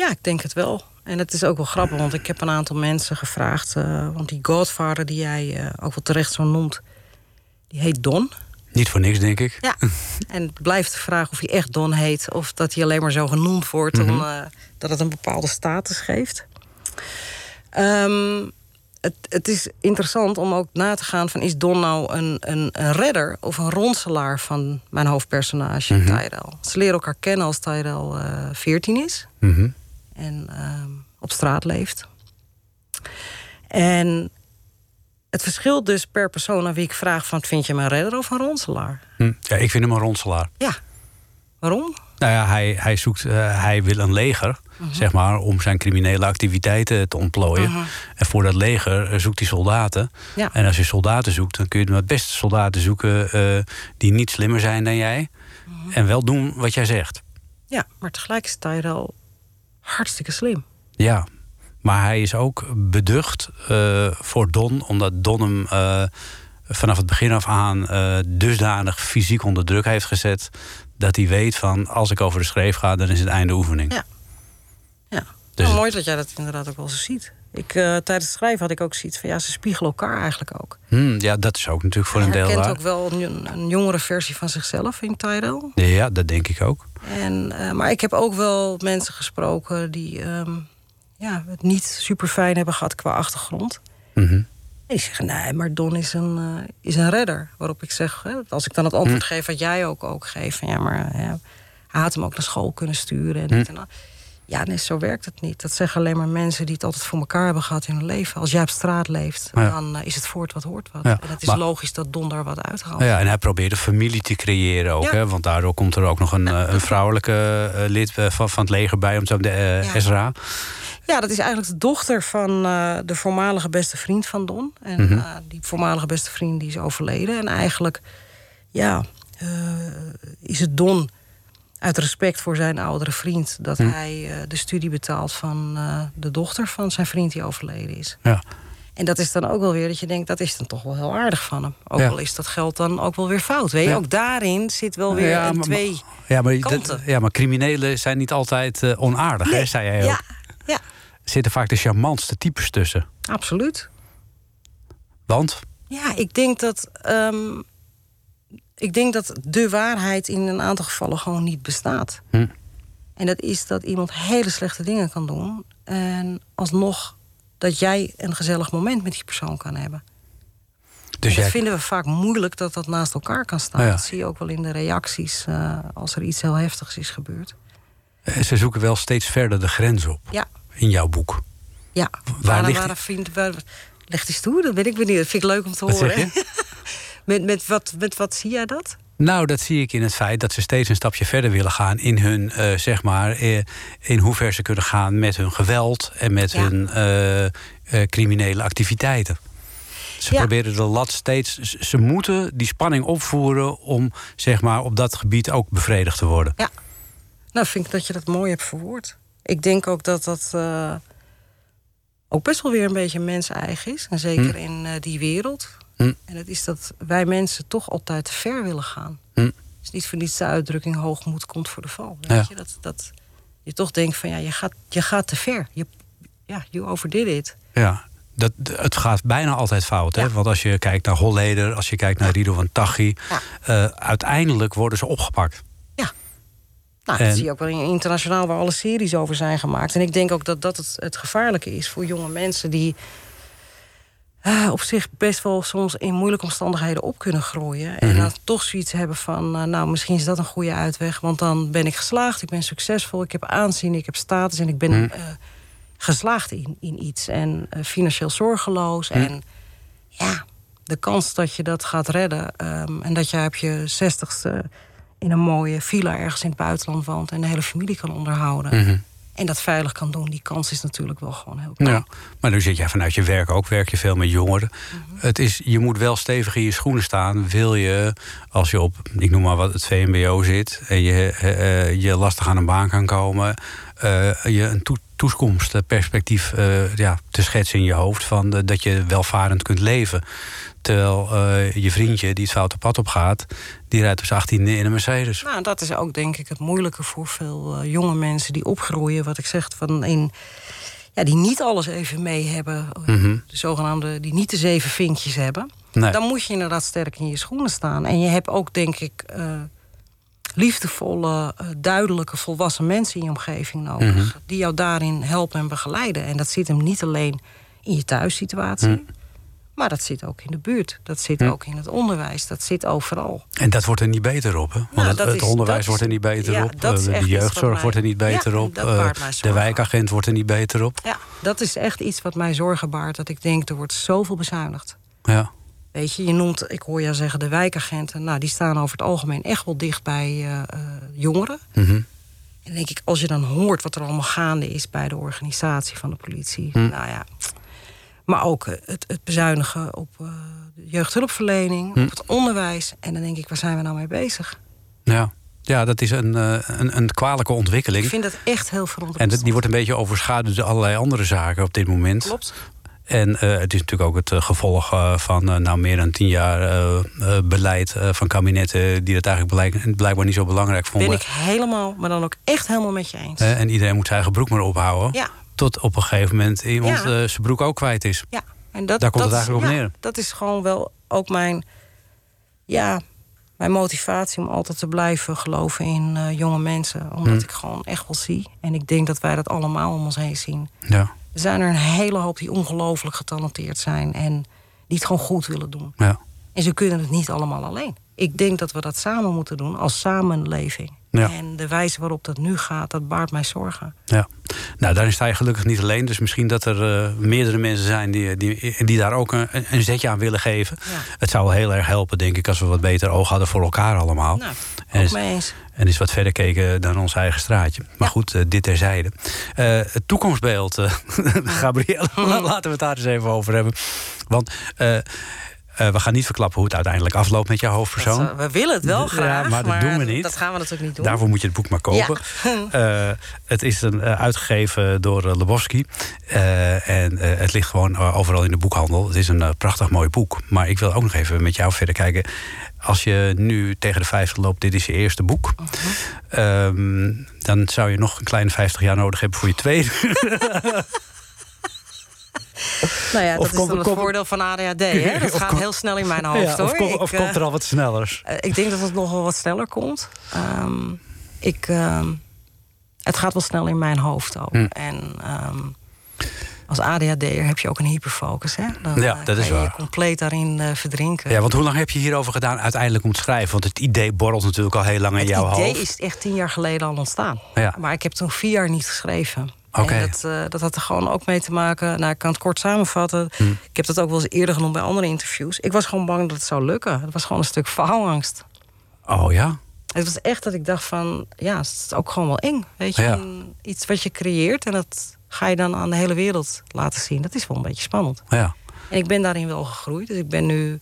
C: Ja, ik denk het wel. En het is ook wel grappig, want ik heb een aantal mensen gevraagd. Uh, want die Godfather, die jij uh, ook wel terecht zo noemt, die heet Don.
B: Niet voor niks, denk ik.
C: Ja, en het blijft de vraag of hij echt Don heet... of dat hij alleen maar zo genoemd wordt... Mm -hmm. omdat het een bepaalde status geeft. Um, het, het, is interessant om ook na te gaan van... is Don nou een, een, een redder of een ronselaar van mijn hoofdpersonage, mm -hmm. Tyrell? Ze leren elkaar kennen als Tyrell uh, 14 is.
B: Mm -hmm.
C: En uh, op straat leeft. En het verschilt dus per persoon aan wie ik vraag... van vind je hem een redder of een ronselaar?
B: Hm. Ja, ik vind hem een ronselaar.
C: Ja. Waarom?
B: Nou ja, hij, hij, zoekt, uh, hij wil een leger, uh -huh. zeg maar, om zijn criminele activiteiten te ontplooien. Uh -huh. En voor dat leger uh, zoekt hij soldaten.
C: Ja.
B: En als je soldaten zoekt, dan kun je het beste soldaten zoeken uh, die niet slimmer zijn dan jij.
C: Uh-huh.
B: En wel doen wat jij zegt.
C: Ja, maar tegelijk is Tyrell hartstikke slim.
B: Ja, maar hij is ook beducht uh, voor Don, omdat Don hem uh, vanaf het begin af aan uh, dusdanig fysiek onder druk heeft gezet. dat hij weet van als ik over de schreef ga, dan is het einde oefening.
C: Ja. ja. Dus nou, mooi dat jij dat inderdaad ook wel zo ziet. Ik, tijdens het schrijven had ik ook zoiets van ja, ze spiegelen elkaar eigenlijk ook.
B: Hmm, ja, dat is ook natuurlijk voor een deel.
C: Hij kent ook wel een, een, jongere versie van zichzelf in Tyrell.
B: Ja, dat denk ik ook.
C: En, maar ik heb ook wel mensen gesproken die. Um, ja, het niet super fijn hebben gehad qua achtergrond.
B: Mm -hmm.
C: En die zeggen, nee, maar Don is een, uh, is een redder. Waarop ik zeg, hè, als ik dan het antwoord mm. geef wat jij ook, ook geeft... Van, ja, maar ja, hij had hem ook naar school kunnen sturen. En, mm. en ja, nee, zo werkt het niet. Dat zeggen alleen maar mensen die het altijd voor elkaar hebben gehad in hun leven. Als jij op straat leeft, ja. dan uh, is het voort wat hoort wat. Ja. En het is maar, logisch dat Don daar wat uithaalt.
B: Ja, en hij probeert een familie te creëren ook. Hè? Want daardoor komt er ook nog een, uh, een vrouwelijke lid van, van het leger bij... om zo de Ezra...
C: Ja, dat is eigenlijk de dochter van uh, de voormalige beste vriend van Don. En
B: Mhm.
C: mm -hmm. uh, die voormalige beste vriend die is overleden. En eigenlijk, ja, uh, is het Don uit respect voor zijn oudere vriend... dat mm. hij de studie betaalt van de dochter van zijn vriend die overleden is.
B: Ja.
C: En dat is dan ook wel weer dat je denkt, dat is dan toch wel heel aardig van hem. Ook ja. al is dat geld dan ook wel weer fout. Weet je, ja. ook daarin zit wel weer
B: ja,
C: een
B: maar,
C: twee
B: ja, maar. Dat, ja, maar criminelen zijn niet altijd uh, onaardig,
C: nee.
B: hè, zei jij ook.
C: Ja, ja.
B: Er zitten vaak de charmantste types tussen.
C: Absoluut.
B: Want?
C: Ja, ik denk dat... Um, ik denk dat de waarheid in een aantal gevallen gewoon niet bestaat.
B: Hm.
C: En dat is dat iemand hele slechte dingen kan doen... en alsnog dat jij een gezellig moment met die persoon kan hebben. Dus dat jij... vinden we vaak moeilijk dat dat naast elkaar kan staan. Ja. Dat zie je ook wel in de reacties uh, als er iets heel heftigs is gebeurd.
B: Ze zoeken wel steeds verder de grens op.
C: Ja.
B: In jouw boek.
C: Ja.
B: Waar, ligt
C: waar, vriend, waar, eens toe, dat ben ik benieuwd. Dat vind ik leuk om te
B: wat
C: horen. met, met, wat, met wat zie jij dat?
B: Nou, dat zie ik in het feit dat ze steeds een stapje verder willen gaan in hun, uh, zeg maar, uh, in hoever ze kunnen gaan met hun geweld en met ja. hun uh, criminele activiteiten. Ze ja. proberen de lat steeds. Ze moeten die spanning opvoeren om, zeg maar, op dat gebied ook bevredigd te worden.
C: Ja, nou vind ik dat je dat mooi hebt verwoord. Ik denk ook dat dat ook best wel weer een beetje mens-eigen is. En zeker hm. in die wereld.
B: Hm.
C: En dat is dat wij mensen toch altijd te ver willen gaan.
B: Hm.
C: Het is niet voor niets de uitdrukking hoogmoed komt voor de val. Weet
B: ja.
C: je? Dat, dat je toch denkt van ja, je gaat, je gaat te ver. Je, ja, you overdid it.
B: Ja, dat, het gaat bijna altijd fout. Hè?
C: Ja.
B: Want als je kijkt naar Holleder, als je kijkt naar Rido van Taghi...
C: Ja.
B: Uh, uiteindelijk worden ze opgepakt.
C: Ja. Nou, dat zie je ook wel internationaal waar alle series over zijn gemaakt. En ik denk ook dat dat het, het gevaarlijke is voor jonge mensen... die uh, op zich best wel soms in moeilijke omstandigheden op kunnen groeien.
B: Mhm.
C: En dan toch zoiets hebben van, uh, nou, misschien is dat een goede uitweg. Want dan ben ik geslaagd, ik ben succesvol, ik heb aanzien, ik heb status... en ik ben
B: Mhm.
C: uh, geslaagd in, in iets. En eh, financieel zorgeloos.
B: Mhm.
C: En ja, de kans dat je dat gaat redden... Um, en dat je op je zestigste in een mooie villa ergens in het buitenland woont... en de hele familie kan onderhouden...
B: Mhm.
C: En dat veilig kan doen, die kans is natuurlijk wel gewoon heel klein.
B: Ja, maar nu zit jij vanuit je werk ook, werk je veel met jongeren.
C: Mhm.
B: Het is, je moet wel stevig in je schoenen staan. Wil je, als je op, ik noem maar wat, het VMBO zit... en je, eh, eh, je lastig aan een baan kan komen... eh, je een toe- toekomstperspectief ja, te schetsen in je hoofd... Van, dat je welvarend kunt leven. Terwijl eh, je vriendje die het foute pad op gaat... die rijdt dus 18 in een Mercedes.
C: Nou, dat is ook denk ik het moeilijke voor veel eh, jonge mensen die opgroeien. Wat ik zeg, van in, ja, die niet alles even mee hebben.
B: Mhm.
C: De zogenaamde, die niet de zeven vinkjes hebben.
B: Nee.
C: Dan moet je inderdaad sterk in je schoenen staan. En je hebt ook, denk ik, eh, liefdevolle, duidelijke, volwassen mensen in je omgeving nodig.
B: Mhm.
C: Die jou daarin helpen en begeleiden. En dat zit hem niet alleen in je thuissituatie.
B: Mhm.
C: Maar dat zit ook in de buurt. Dat zit
B: Mhm.
C: ook in het onderwijs. Dat zit overal.
B: En dat wordt er niet beter op, hè? Want
C: Nou,
B: het,
C: dat
B: het
C: is-
B: onderwijs
C: dat
B: wordt er niet beter
C: ja,
B: op. eh, de jeugdzorg
C: mij-
B: wordt er niet beter
C: Ja,
B: op. eh, de wijkagent wordt er niet beter op.
C: Ja, dat is echt iets wat mij zorgen baart. Dat ik denk, er wordt zoveel bezuinigd.
B: Ja.
C: Weet je, je noemt, ik hoor jou zeggen, de wijkagenten. Nou, die staan over het algemeen echt wel dicht bij eh, eh, jongeren.
B: Mhm.
C: En denk ik, als je dan hoort wat er allemaal gaande is bij de organisatie van de politie.
B: Hm.
C: Nou ja. Maar ook eh, het, het bezuinigen op eh, de jeugdhulpverlening,
B: Hm.
C: op het onderwijs. En dan denk ik, waar zijn we nou mee bezig?
B: Ja. ja, dat is een, eh, een, een kwalijke ontwikkeling.
C: Ik vind dat echt heel
B: En
C: verontrustend.
B: dat- die wordt een beetje overschaduwd door allerlei andere zaken op dit moment.
C: Klopt.
B: En het is natuurlijk ook het gevolg van nou, meer dan tien jaar beleid van kabinetten... die dat eigenlijk blijk- blijkbaar niet zo belangrijk vonden.
C: Ben ik helemaal, maar dan ook echt helemaal met je eens.
B: En iedereen moet zijn eigen broek maar ophouden.
C: Ja.
B: Tot op een gegeven moment iemand
C: Ja.
B: eh, zijn broek ook kwijt is.
C: Ja, en dat,
B: Daar komt
C: dat
B: het
C: is-
B: eigenlijk op neer.
C: Dat is gewoon wel ook mijn, ja, mijn motivatie om altijd te blijven geloven in eh, jonge mensen. Omdat
B: Hm.
C: ik gewoon echt wel zie. En ik denk dat wij dat allemaal om ons heen zien.
B: Ja,
C: Er zijn er een hele hoop die ongelooflijk getalenteerd zijn. En die het gewoon goed willen doen.
B: ja.
C: En ze kunnen het niet allemaal alleen. Ik denk dat we dat samen moeten doen als samenleving.
B: Ja.
C: En de wijze waarop dat nu gaat, dat baart mij zorgen.
B: Ja, nou daarin sta je gelukkig niet alleen. Dus misschien dat er eh, meerdere mensen zijn die, die, die daar ook een, een zetje aan willen geven.
C: Ja.
B: Het zou wel heel erg helpen, denk ik, als we wat beter oog hadden voor elkaar allemaal.
C: Nou,
B: en,
C: ook
B: eens,
C: mee eens.
B: en eens wat verder keken dan ons eigen straatje. Maar
C: Ja.
B: goed, eh, dit terzijde. Eh, het toekomstbeeld, Gabrielle, laten we het daar eens even over hebben. Want eh, we gaan niet verklappen hoe het uiteindelijk afloopt met jouw hoofdpersoon.
C: Dat, eh, we willen het wel
B: Ja,
C: graag,
B: maar dat doen we niet.
C: Dat gaan we natuurlijk niet doen.
B: Daarvoor moet je het boek maar kopen. Eh, het is een, uitgegeven door Lebowski. En het ligt gewoon overal in de boekhandel. Het is een prachtig mooi boek. Maar ik wil ook nog even met jou verder kijken. Als je nu tegen de 50 loopt, dit is je eerste boek.
C: Mhm.
B: Ehm, dan zou je nog een kleine 50 jaar nodig hebben voor je tweede.
C: Nou ja,
B: Of
C: dat is
B: komt-
C: dan het
B: komt-
C: voordeel van ADHD. Hè? Dat gaat
B: komt-
C: heel snel in mijn hoofd,
B: Ja,
C: hoor.
B: of kom-
C: ik,
B: of
C: eh,
B: komt er al wat sneller?
C: eh, ik denk dat het nog wel wat sneller komt. Ehm, ik, ehm, het gaat wel snel in mijn hoofd ook.
B: Hm.
C: En ehm, als ADHD'er heb je ook een hyperfocus. Hè? Dan
B: Ja,
C: eh,
B: dat is
C: je
B: waar.
C: je compleet daarin eh, verdrinken.
B: Ja, want hoe lang heb je hierover gedaan uiteindelijk om te schrijven? Want het idee borrelt natuurlijk al heel lang in
C: het
B: jouw
C: idee
B: hoofd.
C: is echt tien jaar geleden al ontstaan.
B: Ja.
C: Maar ik heb toen vier jaar niet geschreven. En dat, eh, dat had er gewoon ook mee te maken. Nou, ik kan het kort samenvatten.
B: Hm.
C: Ik heb dat ook wel eens eerder genoemd bij andere interviews. Ik was gewoon bang dat het zou lukken. Het was gewoon een stuk faalangst.
B: Oh ja?
C: Het was echt dat ik dacht van, ja, het is ook gewoon wel eng. Weet je,
B: Ja.
C: Iets wat je creëert en dat ga je dan aan de hele wereld laten zien. Dat is wel een beetje spannend.
B: Ja.
C: En ik ben daarin wel gegroeid. Dus ik ben nu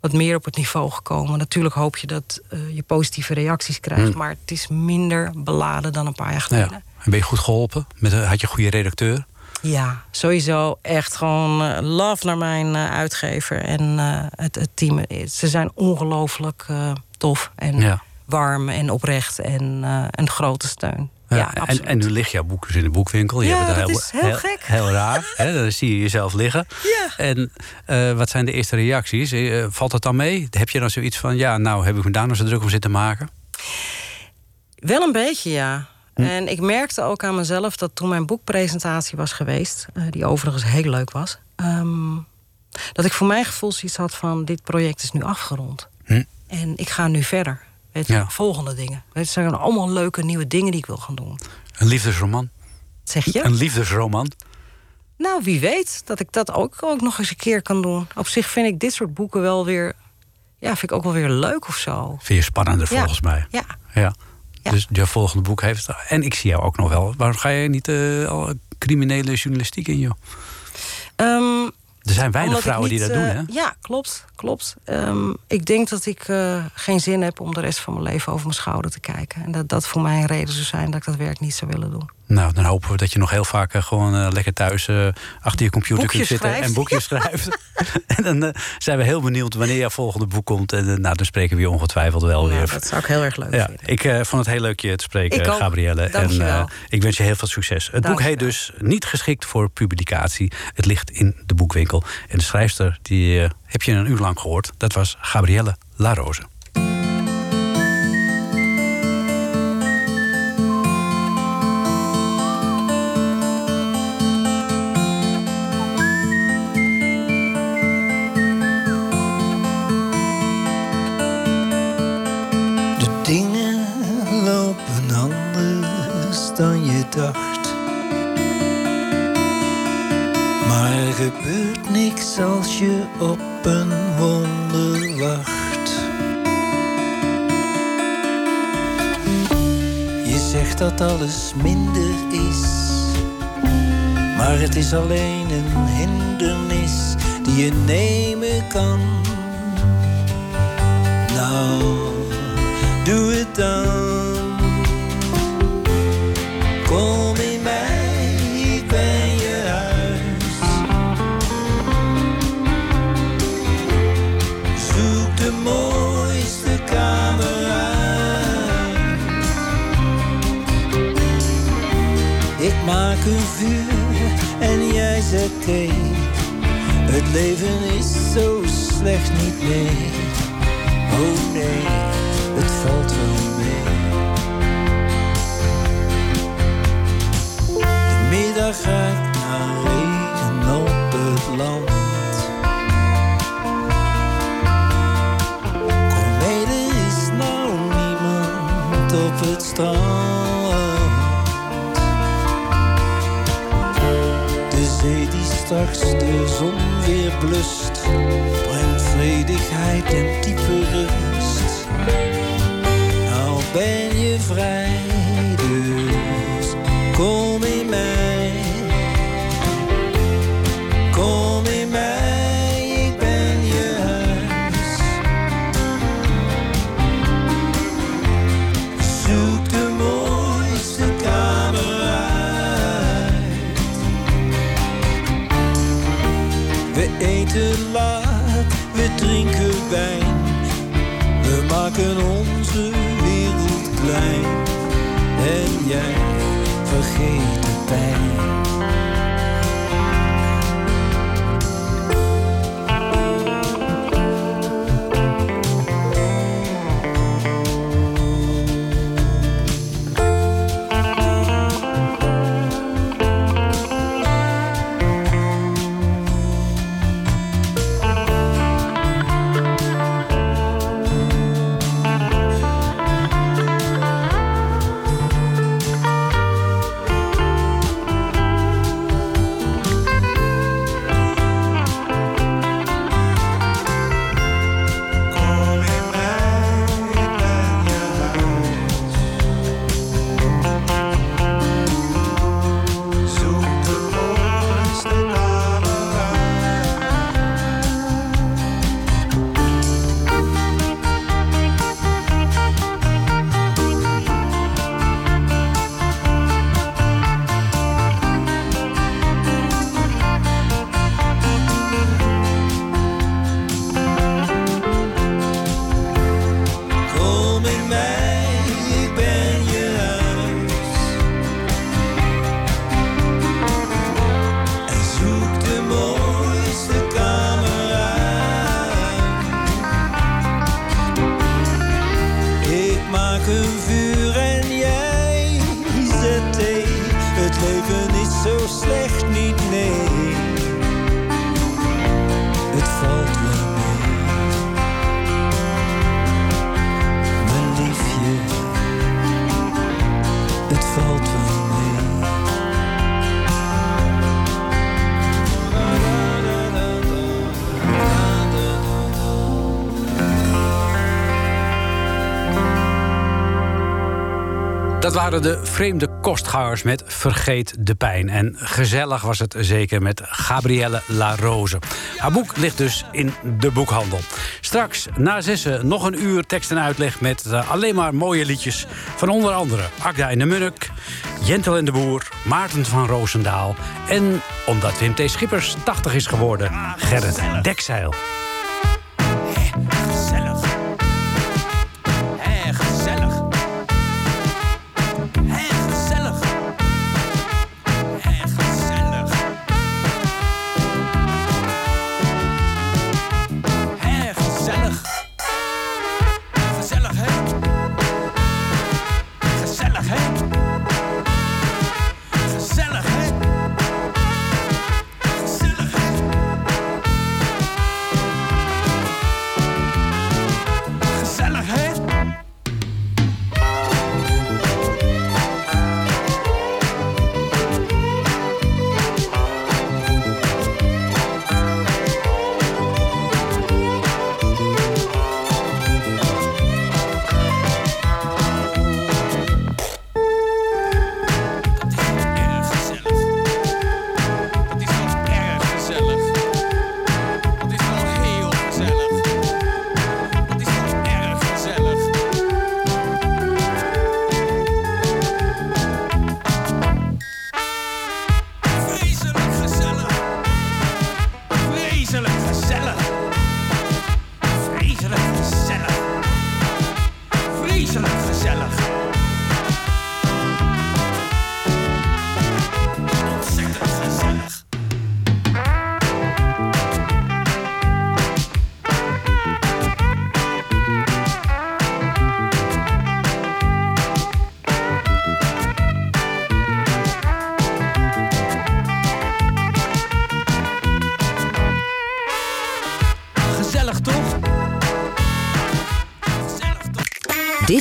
C: wat meer op het niveau gekomen. Natuurlijk hoop je dat eh, je positieve reacties krijgt.
B: Hm.
C: Maar het is minder beladen dan een paar jaar geleden.
B: ja. En ben je goed geholpen? Met, een- had je een goede redacteur?
C: Ja, sowieso echt gewoon eh, love naar mijn eh, uitgever en eh, het, het team. Ze zijn ongelooflijk eh, tof en
B: Ja.
C: warm en oprecht en eh, een grote steun. Ja,
B: Ja, en, en nu ligt jouw boek dus in de boekwinkel. Je
C: Ja,
B: hebt het
C: dat is heel gek.
B: Heel raar. Hè? Dan zie je jezelf liggen.
C: Ja.
B: En eh, wat zijn de eerste reacties? Eh, valt het dan mee? Heb je dan zoiets van... ja, nou heb ik me daar nog zo druk om zitten maken?
C: Wel een beetje, ja.
B: Hm.
C: En ik merkte ook aan mezelf dat toen mijn boekpresentatie was geweest... eh, die overigens heel leuk was... ehm, dat ik voor mijn gevoel zoiets had van... dit project is nu afgerond.
B: Hm.
C: En ik ga nu verder. Weet
B: Ja.
C: volgende dingen. Weet het zijn allemaal leuke nieuwe dingen die ik wil gaan doen.
B: Een liefdesroman?
C: Zeg je?
B: Een liefdesroman?
C: Nou, wie weet dat ik dat ook, ook nog eens een keer kan doen. Op zich vind ik dit soort boeken wel weer... Ja, vind ik ook wel weer leuk of zo.
B: Vind je spannender
C: Ja.
B: volgens mij?
C: Ja,
B: Ja.
C: Ja.
B: Dus je volgende boek heeft... En ik zie jou ook nog wel. Waarom ga je niet eh, al criminele journalistiek in, joh?
C: Ehm,
B: Er zijn weinig vrouwen die dat doen,
C: eh,
B: hè?
C: Ja, klopt. klopt. Ehm, ik denk dat ik eh, geen zin heb om de rest van mijn leven over mijn schouder te kijken. En dat dat voor mij een reden zou zijn dat ik dat werk niet zou willen doen.
B: Nou, dan hopen we dat je nog heel vaak eh, gewoon eh, lekker thuis eh, achter je computer
C: Boekjes
B: kunt zitten
C: schrijft.
B: en boekjes schrijft. en dan zijn we heel benieuwd wanneer jouw volgende boek komt. En nou, dan spreken we je ongetwijfeld wel
C: Nou,
B: weer.
C: dat zou ik heel erg leuk
B: Ja,
C: vinden.
B: ik vond het heel leuk je te spreken,
C: Ik ook.
B: Gabrielle. En ik wens je heel veel succes. Het boek heet dus Niet geschikt voor publicatie. Het ligt in de boekwinkel. En de schrijfster, die heb je een uur lang gehoord. Dat was Gabrielle La
G: Maar er gebeurt niks als je op een wonder wacht. Je zegt dat alles minder is. Maar het is alleen een hindernis die je nemen kan. Nou, doe het dan. Kom in mij, ik ben je huis. Zoek de mooiste kamer uit. Ik maak een vuur en jij zet thee. Het leven is zo slecht niet mee. Oh nee, het valt wel gaat naar regen op het land. Kom mee, er is nou niemand op het strand. De zee die straks de zon weer blust, brengt vredigheid en diepe rust. Nou ben je vrij, maken onze wereld klein. En jij vergeet de pijn.
B: Waren de vreemde kostgangers met Vergeet de Pijn. En gezellig was het zeker met Gabrielle La Rose. Haar boek ligt dus in de boekhandel. Straks na zessen nog een uur tekst en uitleg... met eh, alleen maar mooie liedjes van onder andere Agda en de Munnik... Jentel en de Boer, Maarten van Roosendaal... en, omdat Wim T. Schippers 80 is geworden, Gerrit Dekzeil.